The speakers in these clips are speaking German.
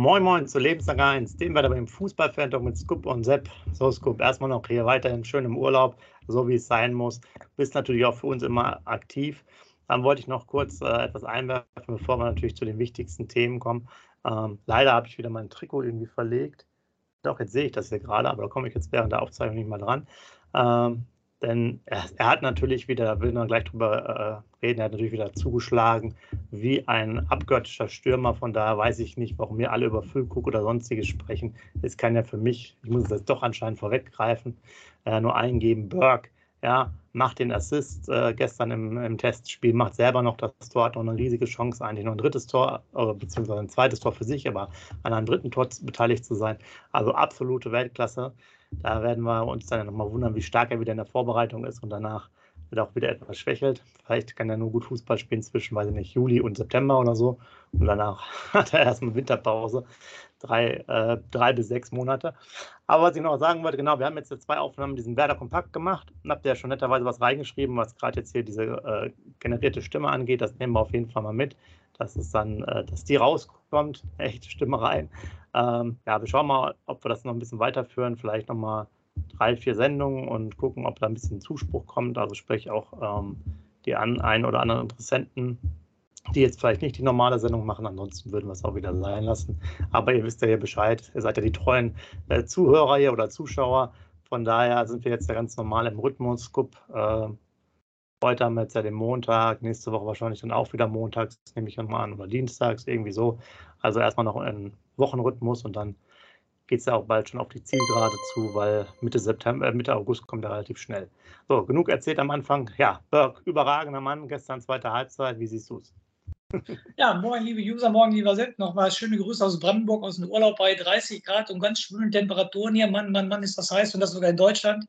Moin Moin zu Lebenslang 1, dem wir beim Fußballfan doch mit Scoop und Sepp. So Scoop, erstmal noch hier weiterhin schön im Urlaub, so wie es sein muss. Bist natürlich auch für uns immer aktiv. Dann wollte ich noch kurz äh, etwas einwerfen, bevor wir natürlich zu den wichtigsten Themen kommen. Ähm, leider habe ich wieder mein Trikot irgendwie verlegt. Doch, jetzt sehe ich das hier gerade, aber da komme ich jetzt während der Aufzeichnung nicht mal dran. Ähm, denn er, er, hat natürlich wieder, da will man gleich drüber äh, reden, er hat natürlich wieder zugeschlagen wie ein abgöttischer Stürmer. Von daher weiß ich nicht, warum wir alle über Füllkrug oder sonstiges sprechen. Es kann ja für mich, ich muss es doch anscheinend vorweggreifen, äh, nur eingeben, Burke, ja, macht den Assist äh, gestern im, im, Testspiel, macht selber noch das Tor, hat noch eine riesige Chance, eigentlich noch ein drittes Tor, oder beziehungsweise ein zweites Tor für sich, aber an einem dritten Tor beteiligt zu sein. Also absolute Weltklasse. Da werden wir uns dann nochmal wundern, wie stark er wieder in der Vorbereitung ist und danach wird auch wieder etwas schwächelt. Vielleicht kann er nur gut Fußball spielen zwischen, weiß ich nicht, Juli und September oder so. Und danach hat er erstmal Winterpause. Drei, äh, drei bis sechs Monate. Aber was ich noch sagen wollte, genau, wir haben jetzt zwei Aufnahmen diesen Werder Kompakt gemacht und habt ja schon netterweise was reingeschrieben, was gerade jetzt hier diese äh, generierte Stimme angeht. Das nehmen wir auf jeden Fall mal mit, dass es dann, äh, dass die rauskommt, echte Stimme rein. Ähm, ja, wir schauen mal, ob wir das noch ein bisschen weiterführen, vielleicht nochmal drei, vier Sendungen und gucken, ob da ein bisschen Zuspruch kommt. Also sprich auch ähm, die an, ein oder anderen Interessenten, die jetzt vielleicht nicht die normale Sendung machen. Ansonsten würden wir es auch wieder sein lassen. Aber ihr wisst ja hier Bescheid. Ihr seid ja die treuen äh, Zuhörer hier oder Zuschauer. Von daher sind wir jetzt ja ganz normal im Rhythmus. Guck, äh, heute haben wir jetzt ja den Montag, nächste Woche wahrscheinlich dann auch wieder montags, nehme ich mal an, oder dienstags, irgendwie so. Also erstmal noch ein Wochenrhythmus und dann geht es ja auch bald schon auf die Zielgerade zu, weil Mitte September, äh, Mitte August kommt er relativ schnell. So, genug erzählt am Anfang. Ja, Berg, überragender Mann, gestern zweite Halbzeit. Wie siehst du es? Ja, moin, liebe User, morgen, lieber Sepp. Nochmal schöne Grüße aus Brandenburg, aus dem Urlaub bei 30 Grad und ganz schwülen Temperaturen hier. Mann, Mann, Mann, ist das heiß und das sogar in Deutschland.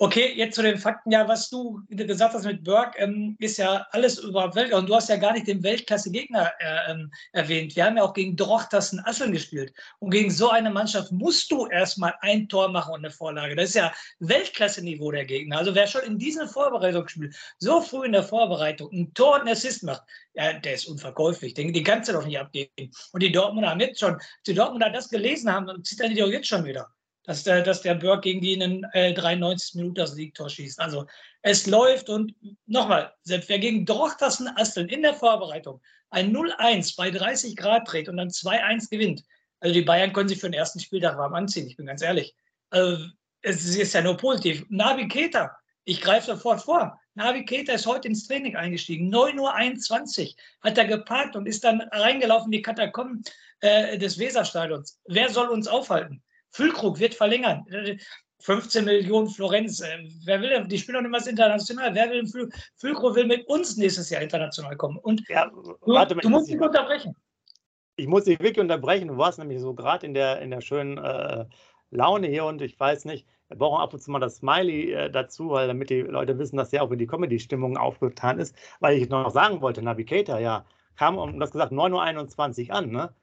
Okay, jetzt zu den Fakten. Ja, was du gesagt hast mit Burke, ähm, ist ja alles überhaupt Welt. Und du hast ja gar nicht den Weltklasse-Gegner äh, ähm, erwähnt. Wir haben ja auch gegen Drochtersen Asseln gespielt. Und gegen so eine Mannschaft musst du erstmal ein Tor machen und eine Vorlage. Das ist ja Weltklasse-Niveau der Gegner. Also wer schon in diesem Vorbereitungsspiel so früh in der Vorbereitung ein Tor und einen Assist macht, ja, der ist unverkäuflich. Den, den kannst du doch nicht abgeben. Und die Dortmunder haben jetzt schon, die Dortmunder das gelesen haben, dann zittern die doch jetzt schon wieder dass der, dass der Burke gegen die in den äh, 93 Minuten das Siegtor schießt. Also es läuft und nochmal, selbst wer gegen Drochtersen Asteln in der Vorbereitung ein 0-1 bei 30 Grad dreht und dann 2-1 gewinnt, also die Bayern können sich für den ersten Spieltag warm anziehen, ich bin ganz ehrlich. Also, es ist ja nur positiv. Navi Keita, ich greife sofort vor. Navi Keita ist heute ins Training eingestiegen. 9.21 Uhr hat er geparkt und ist dann reingelaufen in die Katakomben äh, des Weserstadions. Wer soll uns aufhalten? Füllkrug wird verlängern. 15 Millionen Florenz. Äh, wer will denn? Die spielen doch nicht mehr international. Wer will Füll Füllkrug will mit uns nächstes Jahr international kommen. Und ja, warte, du, du musst dich unterbrechen. Ich muss dich wirklich unterbrechen. Du warst nämlich so gerade in der, in der schönen äh, Laune hier und ich weiß nicht, wir brauchen ab und zu mal das Smiley äh, dazu, weil damit die Leute wissen, dass ja auch in die Comedy-Stimmung aufgetan ist. Weil ich noch sagen wollte, Navigator, ja, kam, um das gesagt, 9.21 Uhr an, ne?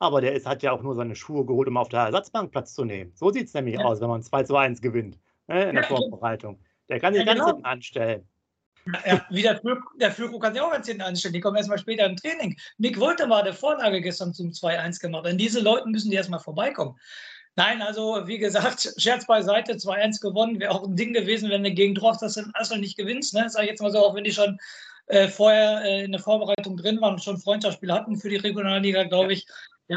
Aber der ist, hat ja auch nur seine Schuhe geholt, um auf der Ersatzbank Platz zu nehmen. So sieht es nämlich ja. aus, wenn man 2 zu 1 gewinnt ne, in der ja, Vorbereitung. Der kann sich ja, ganz genau. hinten anstellen. Ja, wie der, Flug, der Flugruck kann sich auch ganz hinten anstellen. Die kommen erstmal später im Training. Nick Wolter war der Vorlage gestern zum 2-1 gemacht. An diese Leute müssen die erstmal vorbeikommen. Nein, also wie gesagt, Scherz beiseite, 2-1 gewonnen. Wäre auch ein Ding gewesen, wenn du gegen Drost das in Assel nicht gewinnst. Ne? Sag ich jetzt mal so, auch wenn die schon äh, vorher äh, in der Vorbereitung drin waren und schon Freundschaftsspiele hatten für die Regionalliga, glaube ich. Ja,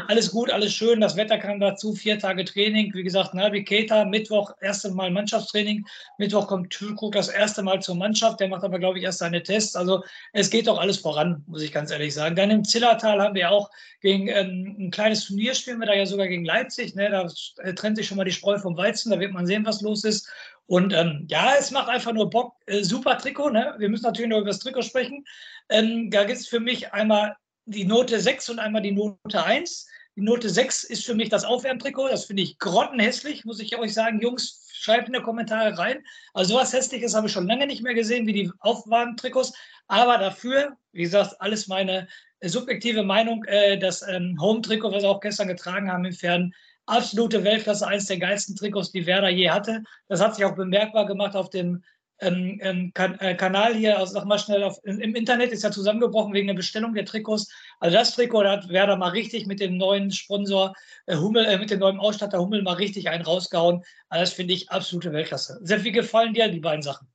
alles gut, alles schön. Das Wetter kam dazu. Vier Tage Training. Wie gesagt, Navi Keita, Mittwoch erste Mal Mannschaftstraining. Mittwoch kommt Türkrug das erste Mal zur Mannschaft. Der macht aber, glaube ich, erst seine Tests. Also es geht doch alles voran, muss ich ganz ehrlich sagen. Dann im Zillertal haben wir auch gegen ähm, ein kleines Turnier spielen wir da ja sogar gegen Leipzig. Ne? Da trennt sich schon mal die Spreu vom Weizen. Da wird man sehen, was los ist. Und ähm, ja, es macht einfach nur Bock. Äh, super Trikot. Ne? Wir müssen natürlich noch über das Trikot sprechen. Ähm, da gibt es für mich einmal die Note 6 und einmal die Note 1. Die Note 6 ist für mich das Aufwärmtrikot. Das finde ich grottenhässlich, muss ich euch sagen. Jungs, schreibt in die Kommentare rein. Also sowas Hässliches habe ich schon lange nicht mehr gesehen, wie die Aufwärmtrikots. Aber dafür, wie gesagt, alles meine subjektive Meinung, äh, das ähm, Home-Trikot, was wir auch gestern getragen haben im Fernen, absolute Weltklasse, eines der geilsten Trikots, die Werder je hatte. Das hat sich auch bemerkbar gemacht auf dem ähm, ähm, kan äh, Kanal hier, also sag mal schnell, auf, im Internet ist ja zusammengebrochen wegen der Bestellung der Trikots. Also das Trikot, da hat Werder mal richtig mit dem neuen Sponsor äh, Hummel, äh, mit dem neuen Ausstatter Hummel mal richtig einen rausgehauen. Also das finde ich absolute Weltklasse. Sehr wie gefallen dir die beiden Sachen?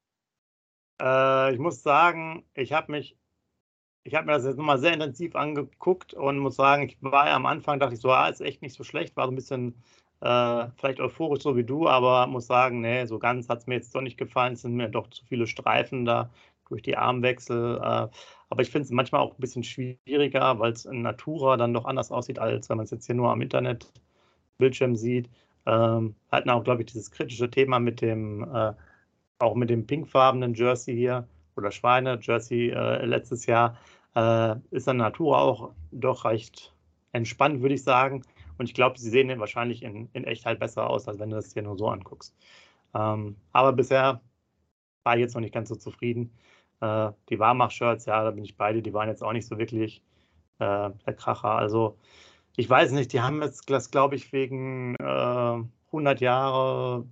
Äh, ich muss sagen, ich habe mich ich habe mir das jetzt nochmal sehr intensiv angeguckt und muss sagen, ich war ja am Anfang, dachte ich so, ah, ist echt nicht so schlecht, war so ein bisschen äh, vielleicht euphorisch so wie du, aber muss sagen, nee, so ganz hat es mir jetzt doch nicht gefallen. Es sind mir doch zu viele Streifen da durch die Armwechsel. Äh, aber ich finde es manchmal auch ein bisschen schwieriger, weil es in Natura dann doch anders aussieht, als wenn man es jetzt hier nur am Internetbildschirm sieht. Ähm, hatten auch, glaube ich, dieses kritische Thema mit dem, äh, auch mit dem pinkfarbenen Jersey hier oder Schweine-Jersey äh, letztes Jahr. Äh, ist dann Natura auch doch recht entspannt, würde ich sagen. Und ich glaube, sie sehen wahrscheinlich in, in echt halt besser aus, als wenn du das hier nur so anguckst. Ähm, aber bisher war ich jetzt noch nicht ganz so zufrieden. Äh, die Warmach-Shirts, ja, da bin ich beide, die waren jetzt auch nicht so wirklich äh, der Kracher. Also ich weiß nicht, die haben jetzt das, glaube ich, wegen äh, 100 Jahre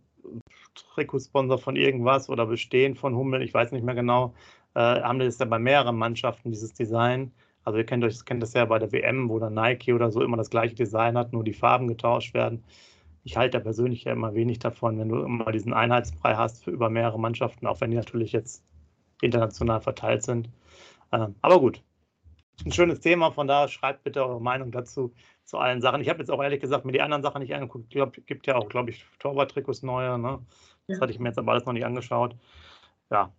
Trikotsponsor von irgendwas oder Bestehen von Hummel, ich weiß nicht mehr genau, äh, haben das ja bei mehreren Mannschaften, dieses Design. Also ihr kennt, euch, kennt das ja bei der WM, wo dann Nike oder so immer das gleiche Design hat, nur die Farben getauscht werden. Ich halte da persönlich ja immer wenig davon, wenn du immer diesen Einheitsbrei hast für über mehrere Mannschaften, auch wenn die natürlich jetzt international verteilt sind. Ähm, aber gut, ein schönes Thema, von daher schreibt bitte eure Meinung dazu, zu allen Sachen. Ich habe jetzt auch ehrlich gesagt mir die anderen Sachen nicht angeguckt. Es gibt ja auch, glaube ich, Torwart-Trikots neue. Ne? Das ja. hatte ich mir jetzt aber alles noch nicht angeschaut. Ja,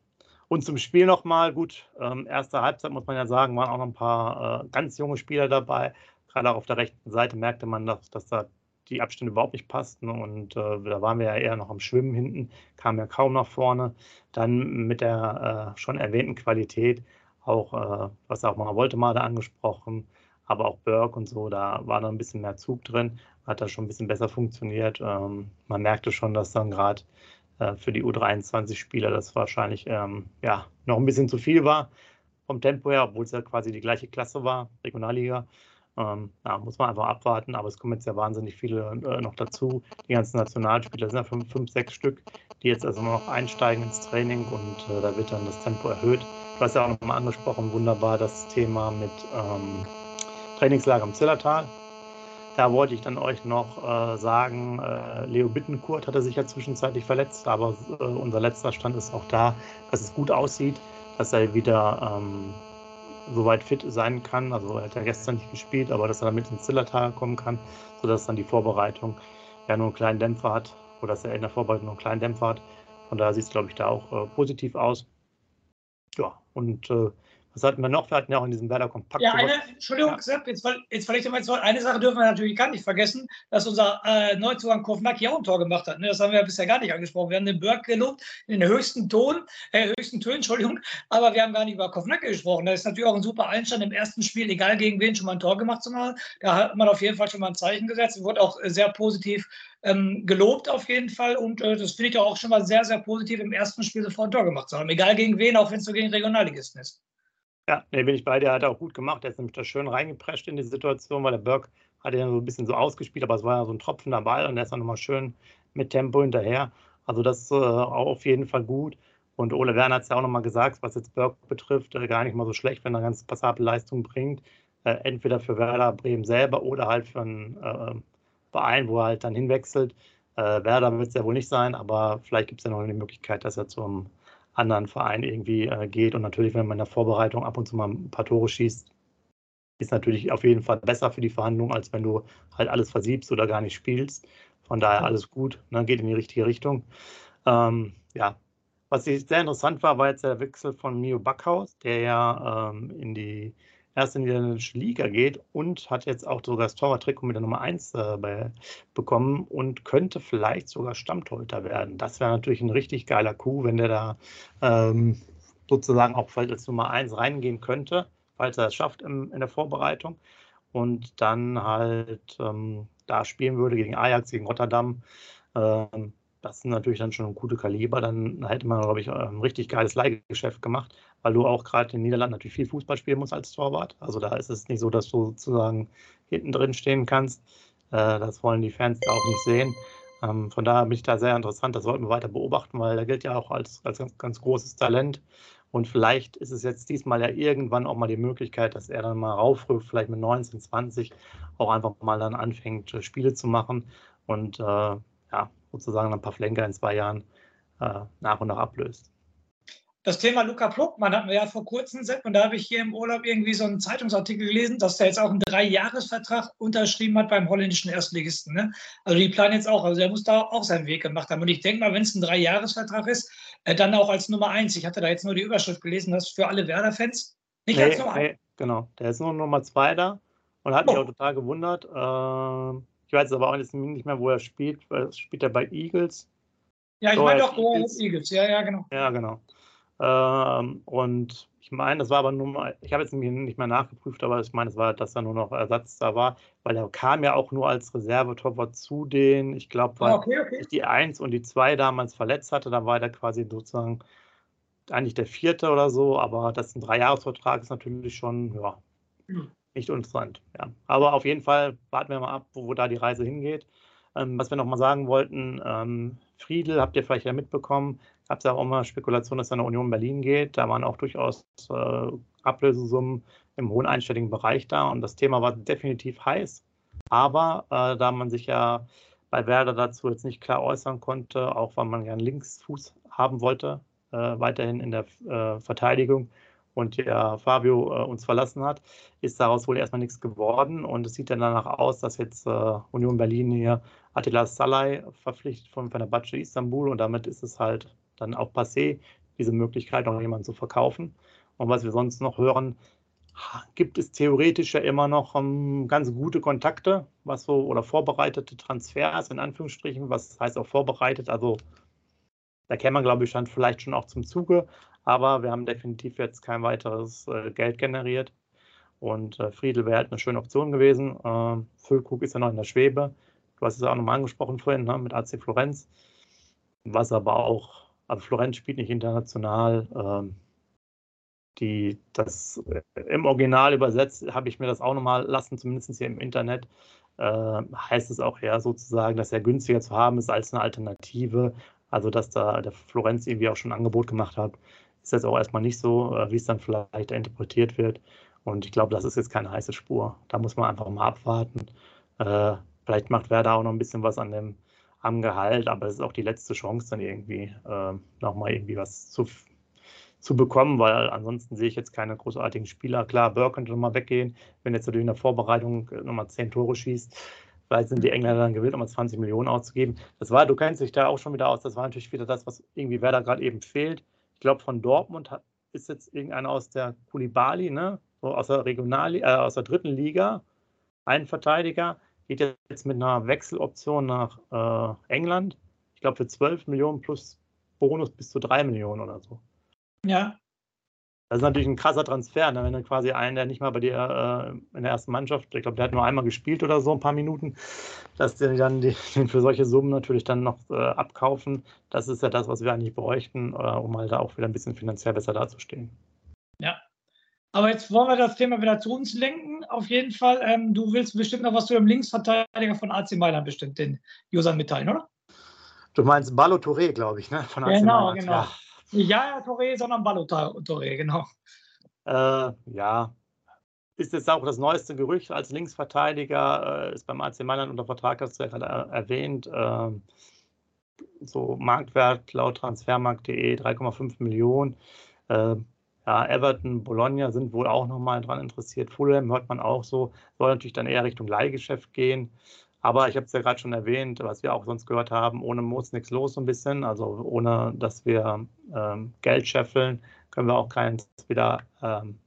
und zum Spiel nochmal, gut, ähm, erste Halbzeit muss man ja sagen, waren auch noch ein paar äh, ganz junge Spieler dabei. Gerade auch auf der rechten Seite merkte man, dass, dass da die Abstände überhaupt nicht passten und äh, da waren wir ja eher noch am Schwimmen hinten, kamen ja kaum nach vorne. Dann mit der äh, schon erwähnten Qualität, auch äh, was auch mal wollte, mal da angesprochen, aber auch Burke und so, da war noch ein bisschen mehr Zug drin, hat da schon ein bisschen besser funktioniert. Ähm, man merkte schon, dass dann gerade äh, für die U23-Spieler das wahrscheinlich ähm, ja, noch ein bisschen zu viel war vom Tempo her, obwohl es ja quasi die gleiche Klasse war, Regionalliga. Ähm, ja, muss man einfach abwarten, aber es kommen jetzt ja wahnsinnig viele äh, noch dazu. Die ganzen Nationalspieler sind ja fünf, fünf, sechs Stück, die jetzt also noch einsteigen ins Training und äh, da wird dann das Tempo erhöht. Du hast ja auch nochmal angesprochen, wunderbar das Thema mit ähm, Trainingslager im Zillertal. Da wollte ich dann euch noch äh, sagen, äh, Leo Bittenkurt hatte sich ja zwischenzeitlich verletzt, aber äh, unser letzter Stand ist auch da, dass es gut aussieht, dass er wieder ähm, soweit fit sein kann. Also er hat ja gestern nicht gespielt, aber dass er damit ins Zillertal kommen kann, sodass dann die Vorbereitung ja nur einen kleinen Dämpfer hat oder dass er in der Vorbereitung nur einen kleinen Dämpfer hat. Von daher sieht es, glaube ich, da auch äh, positiv aus. Ja, und äh, was hatten wir noch? Wir hatten ja auch in diesem Werder Kompakt. Ja, eine, Entschuldigung, ja. Sepp, jetzt, jetzt ich mal jetzt Eine Sache dürfen wir natürlich gar nicht vergessen, dass unser äh, Neuzugang Kovnacki auch ein Tor gemacht hat. Ne? Das haben wir ja bisher gar nicht angesprochen. Wir haben den Burke gelobt in den höchsten Ton, äh, höchsten Tönen, Entschuldigung, aber wir haben gar nicht über Kovnacki gesprochen. Das ist natürlich auch ein super Einstand im ersten Spiel, egal gegen wen, schon mal ein Tor gemacht zu machen. Da hat man auf jeden Fall schon mal ein Zeichen gesetzt. Wurde auch äh, sehr positiv ähm, gelobt auf jeden Fall und äh, das finde ich auch schon mal sehr, sehr positiv im ersten Spiel sofort ein Tor gemacht zu haben. Egal gegen wen, auch wenn es so gegen Regionalligisten ist. Ja, nee, bin ich bei dir, hat er auch gut gemacht. Er ist nämlich da schön reingeprescht in die Situation, weil der Burke hat ja so ein bisschen so ausgespielt, aber es war ja so ein tropfender Ball und er ist dann nochmal schön mit Tempo hinterher. Also das ist äh, auch auf jeden Fall gut. Und Ole Werner hat es ja auch nochmal gesagt, was jetzt Burke betrifft, äh, gar nicht mal so schlecht, wenn er ganz passable Leistung bringt. Äh, entweder für Werder Bremen selber oder halt für einen äh, Verein, wo er halt dann hinwechselt. Äh, Werder wird es ja wohl nicht sein, aber vielleicht gibt es ja noch eine Möglichkeit, dass er zum anderen Verein irgendwie äh, geht. Und natürlich, wenn man in der Vorbereitung ab und zu mal ein paar Tore schießt, ist natürlich auf jeden Fall besser für die Verhandlung, als wenn du halt alles versiebst oder gar nicht spielst. Von daher alles gut, ne, geht in die richtige Richtung. Ähm, ja, was sehr interessant war, war jetzt der Wechsel von Mio Backhaus, der ja ähm, in die erste niederländische Liga geht und hat jetzt auch sogar das Torwarttrikot mit der Nummer 1 äh, bekommen und könnte vielleicht sogar Stammtorhüter werden. Das wäre natürlich ein richtig geiler Coup, wenn der da ähm, sozusagen auch vielleicht als Nummer 1 reingehen könnte, falls er es schafft im, in der Vorbereitung und dann halt ähm, da spielen würde gegen Ajax, gegen Rotterdam. Ähm, das sind natürlich dann schon gute Kaliber. Dann hätte man, glaube ich, ein richtig geiles Leihgeschäft gemacht, weil du auch gerade in den Niederlanden natürlich viel Fußball spielen musst als Torwart. Also da ist es nicht so, dass du sozusagen hinten drin stehen kannst. Äh, das wollen die Fans da auch nicht sehen. Ähm, von daher bin ich da sehr interessant. Das sollten wir weiter beobachten, weil er gilt ja auch als, als ganz, ganz großes Talent. Und vielleicht ist es jetzt diesmal ja irgendwann auch mal die Möglichkeit, dass er dann mal raufrückt, vielleicht mit 19, 20 auch einfach mal dann anfängt, äh, Spiele zu machen und äh, ja, sozusagen ein paar Flenker in zwei Jahren äh, nach und nach ablöst. Das Thema Luca Pluckmann hatten wir ja vor kurzem, Sepp, und da habe ich hier im Urlaub irgendwie so einen Zeitungsartikel gelesen, dass der jetzt auch einen Dreijahresvertrag unterschrieben hat beim holländischen Erstligisten. Ne? Also die planen jetzt auch, also der muss da auch seinen Weg gemacht haben. Und ich denke mal, wenn es ein Dreijahresvertrag ist, äh, dann auch als Nummer eins. Ich hatte da jetzt nur die Überschrift gelesen, das für alle Werder-Fans. Nicht nee, als Nummer nee, eins. Genau, der ist nur Nummer zwei da und hat oh. mich auch total gewundert. Äh, ich weiß aber auch nicht mehr, wo er spielt. Spielt er bei Eagles? Ja, ich meine doch, Eagles. Eagles. Ja, ja, genau. Ja, genau. Ähm, und ich meine, das war aber nur mal, ich habe jetzt nicht mehr nachgeprüft, aber ich meine, es war, dass da nur noch Ersatz da war, weil er kam ja auch nur als Reservetorwart zu den, ich glaube, weil ah, okay, okay. ich die 1 und die 2 damals verletzt hatte, dann war er quasi sozusagen eigentlich der vierte oder so, aber das ist ein Dreijahresvertrag ist natürlich schon, ja, nicht interessant. Ja. Aber auf jeden Fall warten wir mal ab, wo, wo da die Reise hingeht. Ähm, was wir noch mal sagen wollten, ähm, Friedel, habt ihr vielleicht ja mitbekommen, gab es auch immer Spekulationen, dass er in der Union Berlin geht. Da waren auch durchaus äh, Ablösesummen im hohen einstelligen Bereich da und das Thema war definitiv heiß. Aber äh, da man sich ja bei Werder dazu jetzt nicht klar äußern konnte, auch weil man ja einen Linksfuß haben wollte, äh, weiterhin in der äh, Verteidigung und ja Fabio äh, uns verlassen hat, ist daraus wohl erstmal nichts geworden. Und es sieht dann danach aus, dass jetzt äh, Union Berlin hier Attila Salai verpflichtet von Fenerbahce Istanbul. Und damit ist es halt dann auch passé, diese Möglichkeit noch jemanden zu verkaufen. Und was wir sonst noch hören, gibt es theoretisch ja immer noch um, ähm, ganz gute Kontakte, was so oder vorbereitete Transfers in Anführungsstrichen, was heißt auch vorbereitet, also da käme man, glaube ich, dann vielleicht schon auch zum Zuge, aber wir haben definitiv jetzt kein weiteres äh, Geld generiert. Und äh, Friedel wäre halt eine schöne Option gewesen. Äh, Füllkrug ist ja noch in der Schwebe. Du hast es auch nochmal angesprochen vorhin ne, mit AC Florenz. Was aber auch also Florenz spielt nicht international. Ähm, die, das äh, im Original übersetzt habe ich mir das auch nochmal lassen, zumindest hier im Internet. Äh, heißt es auch eher sozusagen, dass er günstiger zu haben ist als eine Alternative. Also, dass da der Florenz irgendwie auch schon ein Angebot gemacht hat, ist jetzt auch erstmal nicht so, äh, wie es dann vielleicht interpretiert wird. Und ich glaube, das ist jetzt keine heiße Spur. Da muss man einfach mal abwarten. Äh, vielleicht macht Werder auch noch ein bisschen was an dem am Gehalt, aber es ist auch die letzte Chance, dann irgendwie äh, nochmal irgendwie was zu, zu bekommen, weil ansonsten sehe ich jetzt keine großartigen Spieler. Klar, Burke könnte nochmal weggehen, wenn jetzt natürlich in der Vorbereitung äh, nochmal zehn Tore schießt. Vielleicht sind die Engländer dann gewillt, nochmal 20 Millionen auszugeben. Das war, du kennst dich da auch schon wieder aus, das war natürlich wieder das, was irgendwie wer da gerade eben fehlt. Ich glaube, von Dortmund hat, ist jetzt irgendeiner aus der Kulibali, ne? So aus der Regional, äh, aus der dritten Liga, ein Verteidiger geht jetzt mit einer Wechseloption nach äh, England. Ich glaube für 12 Millionen plus Bonus bis zu 3 Millionen oder so. Ja. Das ist natürlich ein krasser Transfer, ne? wenn du quasi einen, der nicht mal bei dir äh, in der ersten Mannschaft, ich glaube, der hat nur einmal gespielt oder so, ein paar Minuten, dass die dann die, den für solche Summen natürlich dann noch äh, abkaufen. Das ist ja das, was wir eigentlich bräuchten, äh, um halt da auch wieder ein bisschen finanziell besser dazustehen. Ja, aber jetzt wollen wir das Thema wieder zu uns lenken. Auf jeden Fall, ähm, du willst bestimmt noch was zu dem Linksverteidiger von AC Mailand bestimmt den Usern mitteilen, oder? Du meinst Ballo Touré, glaube ich, ne? Von AC genau, Mailand. genau. Ja. Ja, ja, Touré, sondern Ballo Touré, genau. Äh, ja, ist jetzt auch das neueste Gerücht als Linksverteidiger, äh, ist beim AC Mailand unter Vertrag, hast du ja gerade erwähnt. Äh, so Marktwert laut transfermarkt.de 3,5 Millionen. Äh, ja, Everton, Bologna sind wohl auch nochmal dran interessiert. Fulham hört man auch so. Soll natürlich dann eher Richtung Leihgeschäft gehen. Aber ich habe es ja gerade schon erwähnt, was wir auch sonst gehört haben, ohne Moos nichts los so ein bisschen. Also ohne, dass wir ähm, Geld scheffeln, können wir auch keins wieder ähm,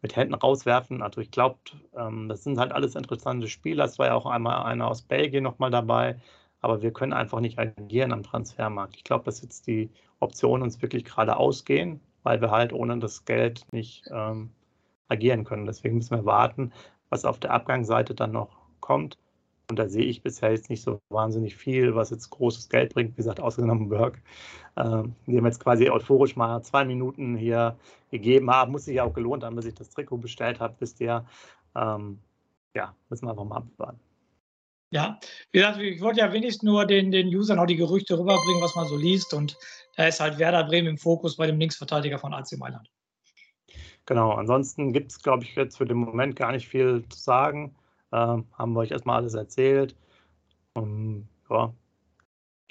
mit Händen rauswerfen. Also ich glaube, ähm, das sind halt alles interessante Spieler. Es war ja auch einmal einer aus Belgien nochmal dabei. Aber wir können einfach nicht agieren am Transfermarkt. Ich glaube, dass jetzt die Optionen uns wirklich gerade ausgehen weil wir halt ohne das Geld nicht ähm, agieren können. Deswegen müssen wir warten, was auf der Abgangsseite dann noch kommt. Und da sehe ich bisher jetzt nicht so wahnsinnig viel, was jetzt großes Geld bringt. Wie gesagt, ausgenommen Burke, ähm, die haben jetzt quasi euphorisch mal zwei Minuten hier gegeben haben. Muss sich ja auch gelohnt haben, bis ich das Trikot bestellt habe, wisst ihr. Ähm, ja, müssen wir einfach mal abwarten. Ja, wie gesagt, ich wollte ja wenigstens nur den, den Usern auch die Gerüchte rüberbringen, was man so liest. Und da ist halt Werder Bremen im Fokus bei dem Linksverteidiger von AC Mailand. Genau, ansonsten gibt es, glaube ich, jetzt für den Moment gar nicht viel zu sagen. Ähm, haben wir euch erstmal alles erzählt. Um, ja,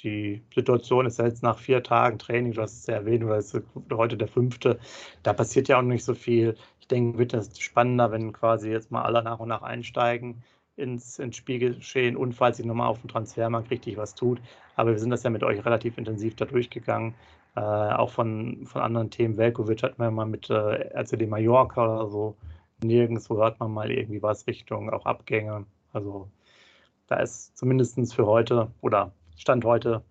die Situation ist jetzt nach vier Tagen Training, du hast es ja erwähnt, oder ist heute der fünfte. Da passiert ja auch nicht so viel. Ich denke, wird das spannender, wenn quasi jetzt mal alle nach und nach einsteigen ins, ins Spielgeschehen und falls sich nochmal auf dem Transfermarkt richtig was tut. Aber wir sind das ja mit euch relativ intensiv da durchgegangen. Äh, auch von, von anderen Themen. Velkovic hatten wir mal mit äh, RCD Mallorca oder so. Nirgendwo hört man mal irgendwie was Richtung auch Abgänge. Also da ist zumindest für heute oder Stand heute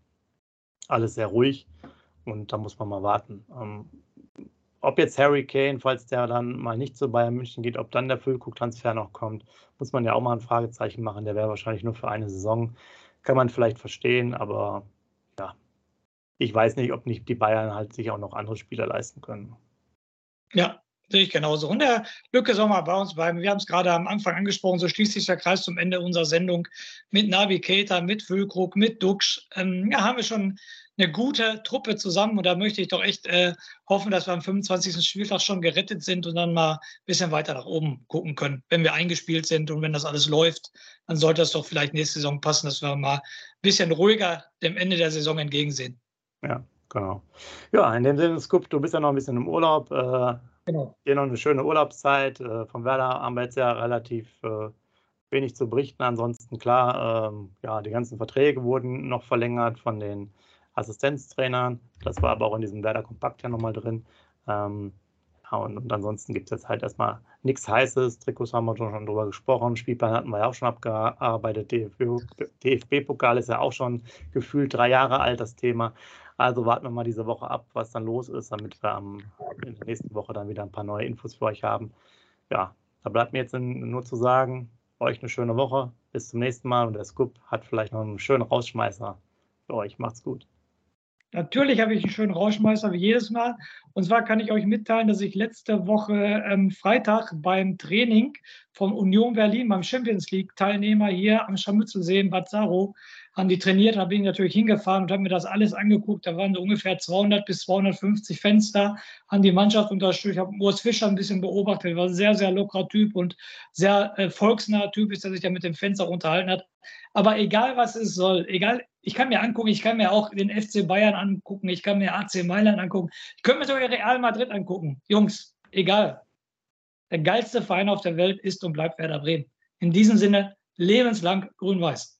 alles sehr ruhig und da muss man mal warten. Ähm, ob jetzt Harry Kane, falls der dann mal nicht zu Bayern München geht, ob dann der Füllkrug-Transfer noch kommt, muss man ja auch mal ein Fragezeichen machen. Der wäre wahrscheinlich nur für eine Saison. Kann man vielleicht verstehen, aber ja, ich weiß nicht, ob nicht die Bayern halt sich auch noch andere Spieler leisten können. Ja, sehe ich genauso. Und der Lücke soll mal bei uns bleiben. Wir haben es gerade am Anfang angesprochen, so schließt sich der Kreis zum Ende unserer Sendung mit Navigator, mit Füllkrug, mit Dux. Ähm, ja, haben wir schon eine gute Truppe zusammen und da möchte ich doch echt äh, hoffen, dass wir am 25. Spieltag schon gerettet sind und dann mal ein bisschen weiter nach oben gucken können. Wenn wir eingespielt sind und wenn das alles läuft, dann sollte das doch vielleicht nächste Saison passen, dass wir mal ein bisschen ruhiger dem Ende der Saison entgegensehen. Ja, genau. Ja, in dem Sinne, Scoop, du bist ja noch ein bisschen im Urlaub. Äh, genau. Dir noch eine schöne Urlaubszeit. Äh, vom Werder haben wir jetzt ja relativ äh, wenig zu berichten. Ansonsten klar, ähm, ja, die ganzen Verträge wurden noch verlängert von den Assistenztrainern. Das war aber auch in diesem Werder Kompakt ja nochmal drin. Ähm, ja, und, und, ansonsten gibt es jetzt halt erstmal nichts Heißes. Trikots haben wir schon drüber gesprochen. Spielplan hatten wir ja auch schon abgearbeitet. DFB-Pokal ist ja auch schon gefühlt drei Jahre alt, das Thema. Also warten wir mal diese Woche ab, was dann los ist, damit wir am, in der nächsten Woche dann wieder ein paar neue Infos für euch haben. Ja, da bleibt mir jetzt nur zu sagen, euch eine schöne Woche. Bis zum nächsten Mal. Und der Scoop hat vielleicht noch einen schönen Rausschmeißer für euch. Macht's gut. Natürlich habe ich einen schönen Rauschmeister wie jedes Mal. Und zwar kann ich euch mitteilen, dass ich letzte Woche ähm, Freitag beim Training von Union Berlin, beim Champions League Teilnehmer hier am Scharmützelsee in Bad Saro, haben die trainiert. Da bin ich natürlich hingefahren und habe mir das alles angeguckt. Da waren so ungefähr 200 bis 250 Fenster, haben die Mannschaft unterstützt. Ich habe Urs Fischer ein bisschen beobachtet. Er war ein sehr, sehr lockerer Typ und sehr äh, volksnaher Typ ist, der sich ja mit dem Fenster unterhalten hat. Aber egal, was es soll, egal, ich kann mir angucken, ich kann mir auch den FC Bayern angucken, ich kann mir AC Mailand angucken, ich könnte mir sogar Real Madrid angucken. Jungs, egal. Der geilste Verein auf der Welt ist und bleibt Werder Bremen. In diesem Sinne, lebenslang grün-weiß.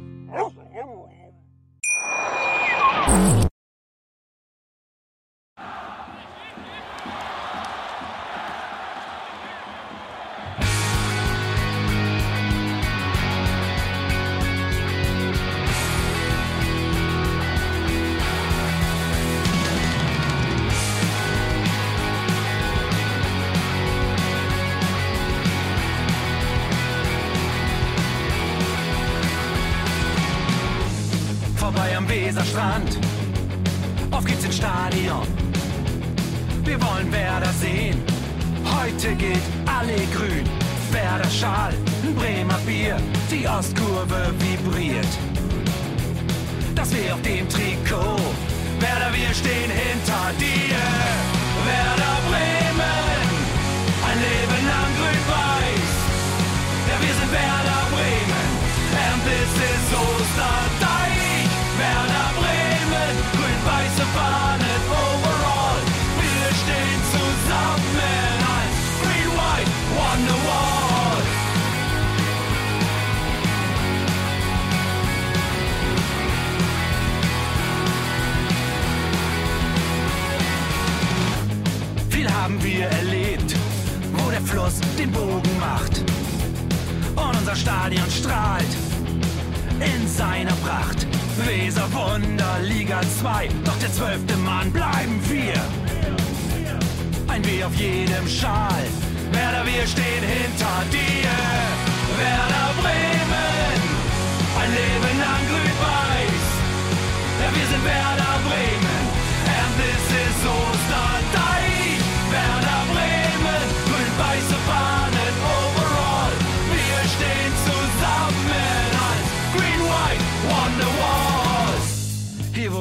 Schal, ein Bremer Bier. Die Ostkurve vibriert. Das wir auf dem Trikot. Werder, wir stehen hinter dir. Fluss den Bogen macht. Und unser Stadion strahlt in seiner Pracht. Weser Wunder, Liga 2. Doch der zwölfte Mann bleiben wir. Ein W auf jedem Schal. Werder, wir stehen hinter dir. Werder Bremen, ein Leben lang grün-weiß. Ja, wir sind Werder Bremen,